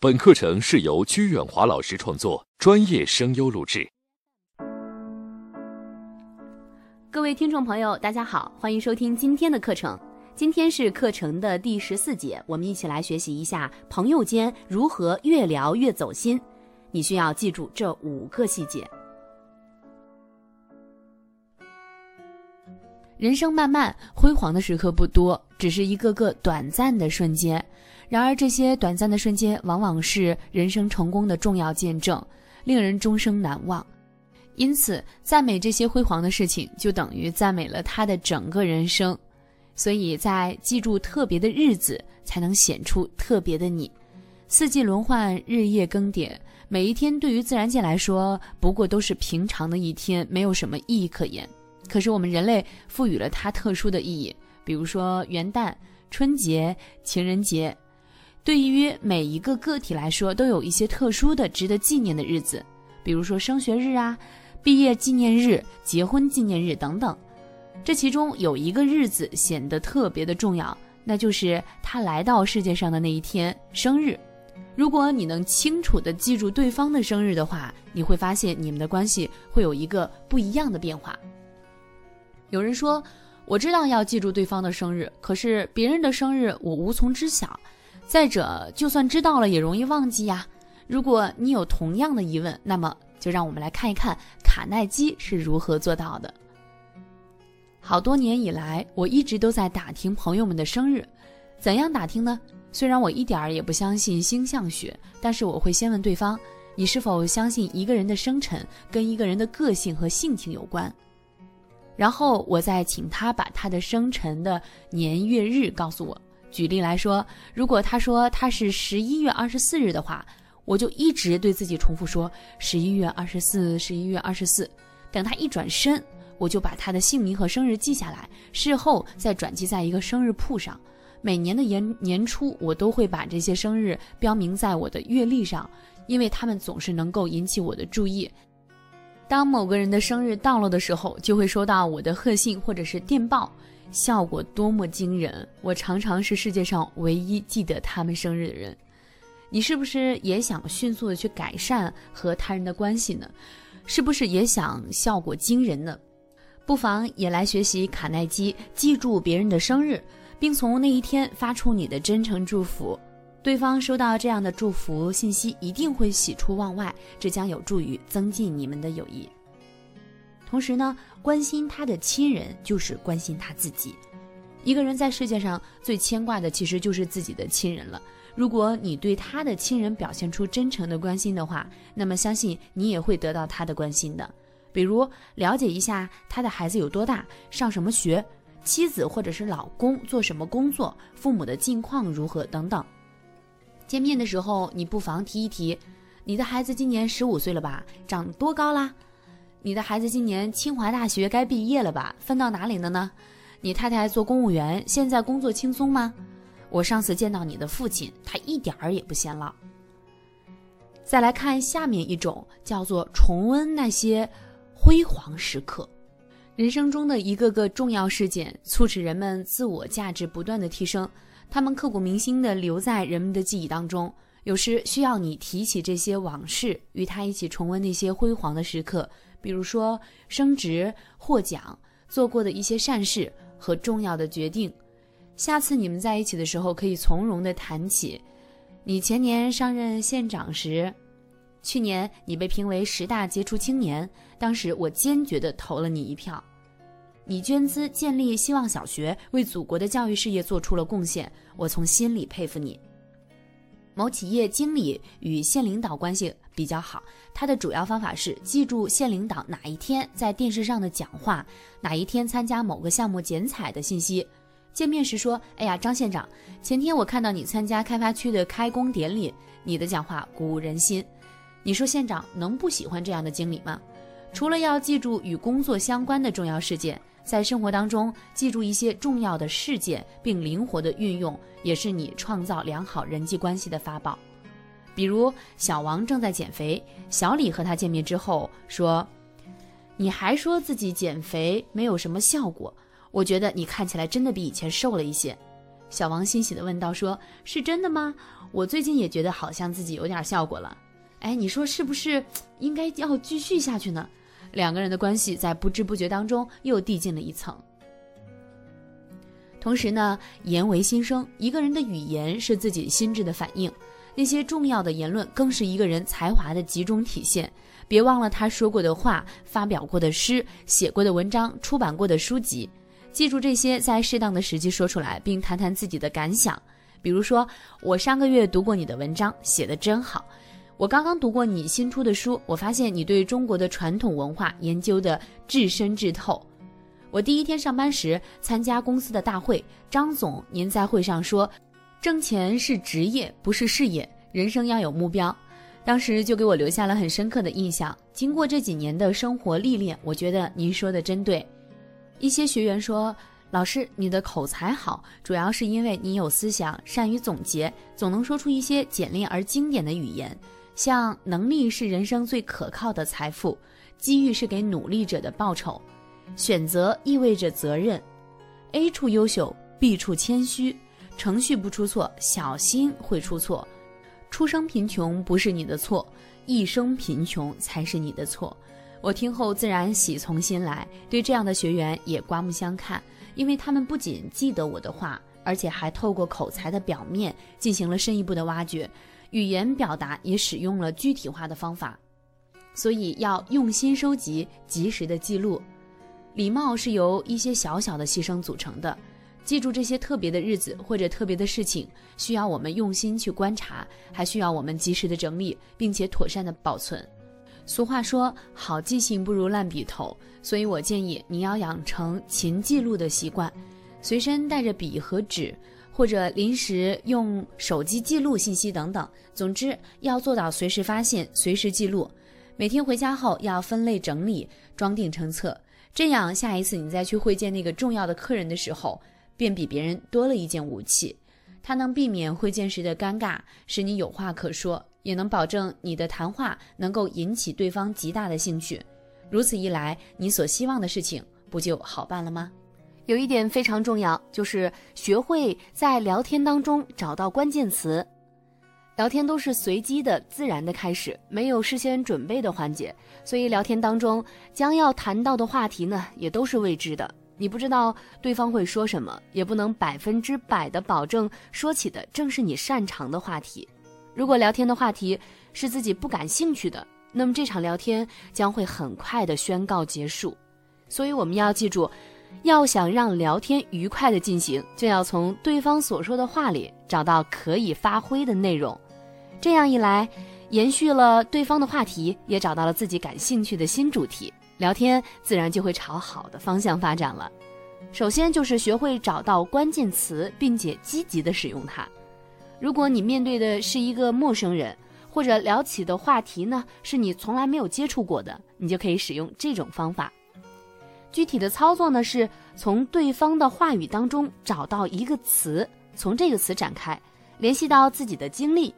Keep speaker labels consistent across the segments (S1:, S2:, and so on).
S1: 本课程是由鞠远华老师创作，专业声优录制。
S2: 各位听众朋友，大家好，欢迎收听今天的课程。今天是课程的第十四节，我们一起来学习一下朋友间如何越聊越走心。你需要记住这五个细节。人生漫漫，辉煌的时刻不多，只是一个个短暂的瞬间。然而，这些短暂的瞬间往往是人生成功的重要见证，令人终生难忘。因此，赞美这些辉煌的事情，就等于赞美了他的整个人生。所以在记住特别的日子，才能显出特别的你。四季轮换，日夜更迭，每一天对于自然界来说，不过都是平常的一天，没有什么意义可言。可是我们人类赋予了它特殊的意义，比如说元旦、春节、情人节。对于每一个个体来说，都有一些特殊的、值得纪念的日子，比如说升学日啊、毕业纪念日、结婚纪念日等等。这其中有一个日子显得特别的重要，那就是他来到世界上的那一天——生日。如果你能清楚地记住对方的生日的话，你会发现你们的关系会有一个不一样的变化。有人说：“我知道要记住对方的生日，可是别人的生日我无从知晓。”再者，就算知道了也容易忘记呀。如果你有同样的疑问，那么就让我们来看一看卡耐基是如何做到的。好多年以来，我一直都在打听朋友们的生日，怎样打听呢？虽然我一点儿也不相信星象学，但是我会先问对方：你是否相信一个人的生辰跟一个人的个性和性情有关？然后我再请他把他的生辰的年月日告诉我。举例来说，如果他说他是十一月二十四日的话，我就一直对自己重复说十一月二十四，十一月二十四。等他一转身，我就把他的姓名和生日记下来，事后再转记在一个生日簿上。每年的年年初，我都会把这些生日标明在我的月历上，因为他们总是能够引起我的注意。当某个人的生日到了的时候，就会收到我的贺信或者是电报。效果多么惊人！我常常是世界上唯一记得他们生日的人。你是不是也想迅速的去改善和他人的关系呢？是不是也想效果惊人呢？不妨也来学习卡耐基，记住别人的生日，并从那一天发出你的真诚祝福。对方收到这样的祝福信息，一定会喜出望外，这将有助于增进你们的友谊。同时呢，关心他的亲人就是关心他自己。一个人在世界上最牵挂的，其实就是自己的亲人了。如果你对他的亲人表现出真诚的关心的话，那么相信你也会得到他的关心的。比如了解一下他的孩子有多大，上什么学，妻子或者是老公做什么工作，父母的近况如何等等。见面的时候，你不妨提一提，你的孩子今年十五岁了吧？长多高啦？你的孩子今年清华大学该毕业了吧？分到哪里了呢？你太太做公务员，现在工作轻松吗？我上次见到你的父亲，他一点儿也不显老。再来看下面一种，叫做重温那些辉煌时刻。人生中的一个个重要事件，促使人们自我价值不断的提升，他们刻骨铭心的留在人们的记忆当中。有时需要你提起这些往事，与他一起重温那些辉煌的时刻。比如说升职、获奖、做过的一些善事和重要的决定，下次你们在一起的时候可以从容的谈起。你前年上任县长时，去年你被评为十大杰出青年，当时我坚决的投了你一票。你捐资建立希望小学，为祖国的教育事业做出了贡献，我从心里佩服你。某企业经理与县领导关系比较好，他的主要方法是记住县领导哪一天在电视上的讲话，哪一天参加某个项目剪彩的信息。见面时说：“哎呀，张县长，前天我看到你参加开发区的开工典礼，你的讲话鼓舞人心。”你说县长能不喜欢这样的经理吗？除了要记住与工作相关的重要事件。在生活当中记住一些重要的事件，并灵活的运用，也是你创造良好人际关系的法宝。比如，小王正在减肥，小李和他见面之后说：“你还说自己减肥没有什么效果，我觉得你看起来真的比以前瘦了一些。”小王欣喜地问道：“说是真的吗？我最近也觉得好像自己有点效果了。哎，你说是不是应该要继续下去呢？”两个人的关系在不知不觉当中又递进了一层。同时呢，言为心声，一个人的语言是自己心智的反应，那些重要的言论更是一个人才华的集中体现。别忘了他说过的话、发表过的诗、写过的文章、出版过的书籍，记住这些，在适当的时机说出来，并谈谈自己的感想。比如说，我上个月读过你的文章，写的真好。我刚刚读过你新出的书，我发现你对中国的传统文化研究的至深至透。我第一天上班时参加公司的大会，张总您在会上说，挣钱是职业，不是事业，人生要有目标。当时就给我留下了很深刻的印象。经过这几年的生活历练，我觉得您说的真对。一些学员说，老师你的口才好，主要是因为你有思想，善于总结，总能说出一些简练而经典的语言。像能力是人生最可靠的财富，机遇是给努力者的报酬，选择意味着责任。A 处优秀，B 处谦虚，程序不出错，小心会出错。出生贫穷不是你的错，一生贫穷才是你的错。我听后自然喜从心来，对这样的学员也刮目相看，因为他们不仅记得我的话，而且还透过口才的表面进行了深一步的挖掘。语言表达也使用了具体化的方法，所以要用心收集，及时的记录。礼貌是由一些小小的牺牲组成的，记住这些特别的日子或者特别的事情，需要我们用心去观察，还需要我们及时的整理，并且妥善的保存。俗话说，好记性不如烂笔头，所以我建议你要养成勤记录的习惯，随身带着笔和纸。或者临时用手机记录信息等等，总之要做到随时发现、随时记录。每天回家后要分类整理、装订成册，这样下一次你再去会见那个重要的客人的时候，便比别人多了一件武器。它能避免会见时的尴尬，使你有话可说，也能保证你的谈话能够引起对方极大的兴趣。如此一来，你所希望的事情不就好办了吗？有一点非常重要，就是学会在聊天当中找到关键词。聊天都是随机的、自然的开始，没有事先准备的环节，所以聊天当中将要谈到的话题呢，也都是未知的。你不知道对方会说什么，也不能百分之百的保证说起的正是你擅长的话题。如果聊天的话题是自己不感兴趣的，那么这场聊天将会很快的宣告结束。所以我们要记住。要想让聊天愉快的进行，就要从对方所说的话里找到可以发挥的内容。这样一来，延续了对方的话题，也找到了自己感兴趣的新主题，聊天自然就会朝好的方向发展了。首先就是学会找到关键词，并且积极的使用它。如果你面对的是一个陌生人，或者聊起的话题呢是你从来没有接触过的，你就可以使用这种方法。具体的操作呢，是从对方的话语当中找到一个词，从这个词展开，联系到自己的经历，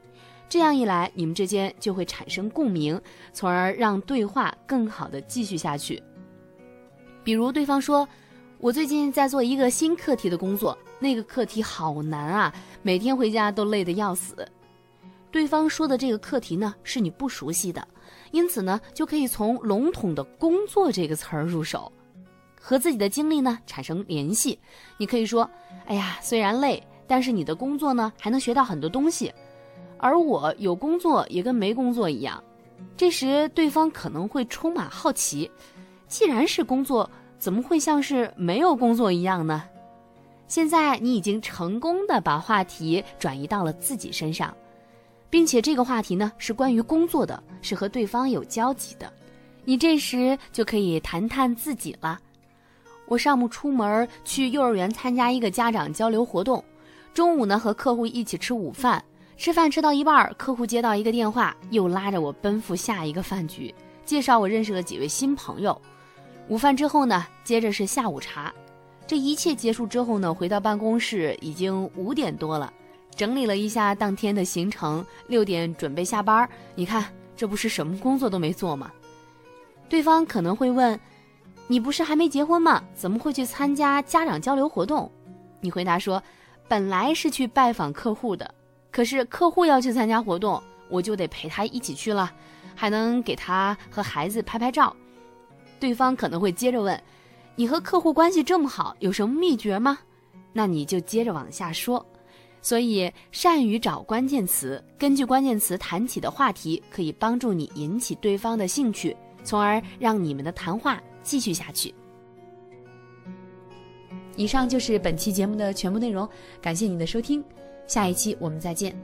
S2: 这样一来，你们之间就会产生共鸣，从而让对话更好的继续下去。比如对方说：“我最近在做一个新课题的工作，那个课题好难啊，每天回家都累得要死。”对方说的这个课题呢，是你不熟悉的，因此呢，就可以从笼统的工作这个词儿入手。和自己的经历呢产生联系，你可以说：“哎呀，虽然累，但是你的工作呢还能学到很多东西，而我有工作也跟没工作一样。”这时对方可能会充满好奇：“既然是工作，怎么会像是没有工作一样呢？”现在你已经成功的把话题转移到了自己身上，并且这个话题呢是关于工作的，是和对方有交集的，你这时就可以谈谈自己了。我上午出门去幼儿园参加一个家长交流活动，中午呢和客户一起吃午饭，吃饭吃到一半，客户接到一个电话，又拉着我奔赴下一个饭局，介绍我认识了几位新朋友。午饭之后呢，接着是下午茶，这一切结束之后呢，回到办公室已经五点多了，整理了一下当天的行程，六点准备下班。你看，这不是什么工作都没做吗？对方可能会问。你不是还没结婚吗？怎么会去参加家长交流活动？你回答说：“本来是去拜访客户的，可是客户要去参加活动，我就得陪他一起去了，还能给他和孩子拍拍照。对方可能会接着问：“你和客户关系这么好，有什么秘诀吗？”那你就接着往下说。所以，善于找关键词，根据关键词谈起的话题，可以帮助你引起对方的兴趣，从而让你们的谈话继续下去。以上就是本期节目的全部内容，感谢你的收听，下一期我们再见。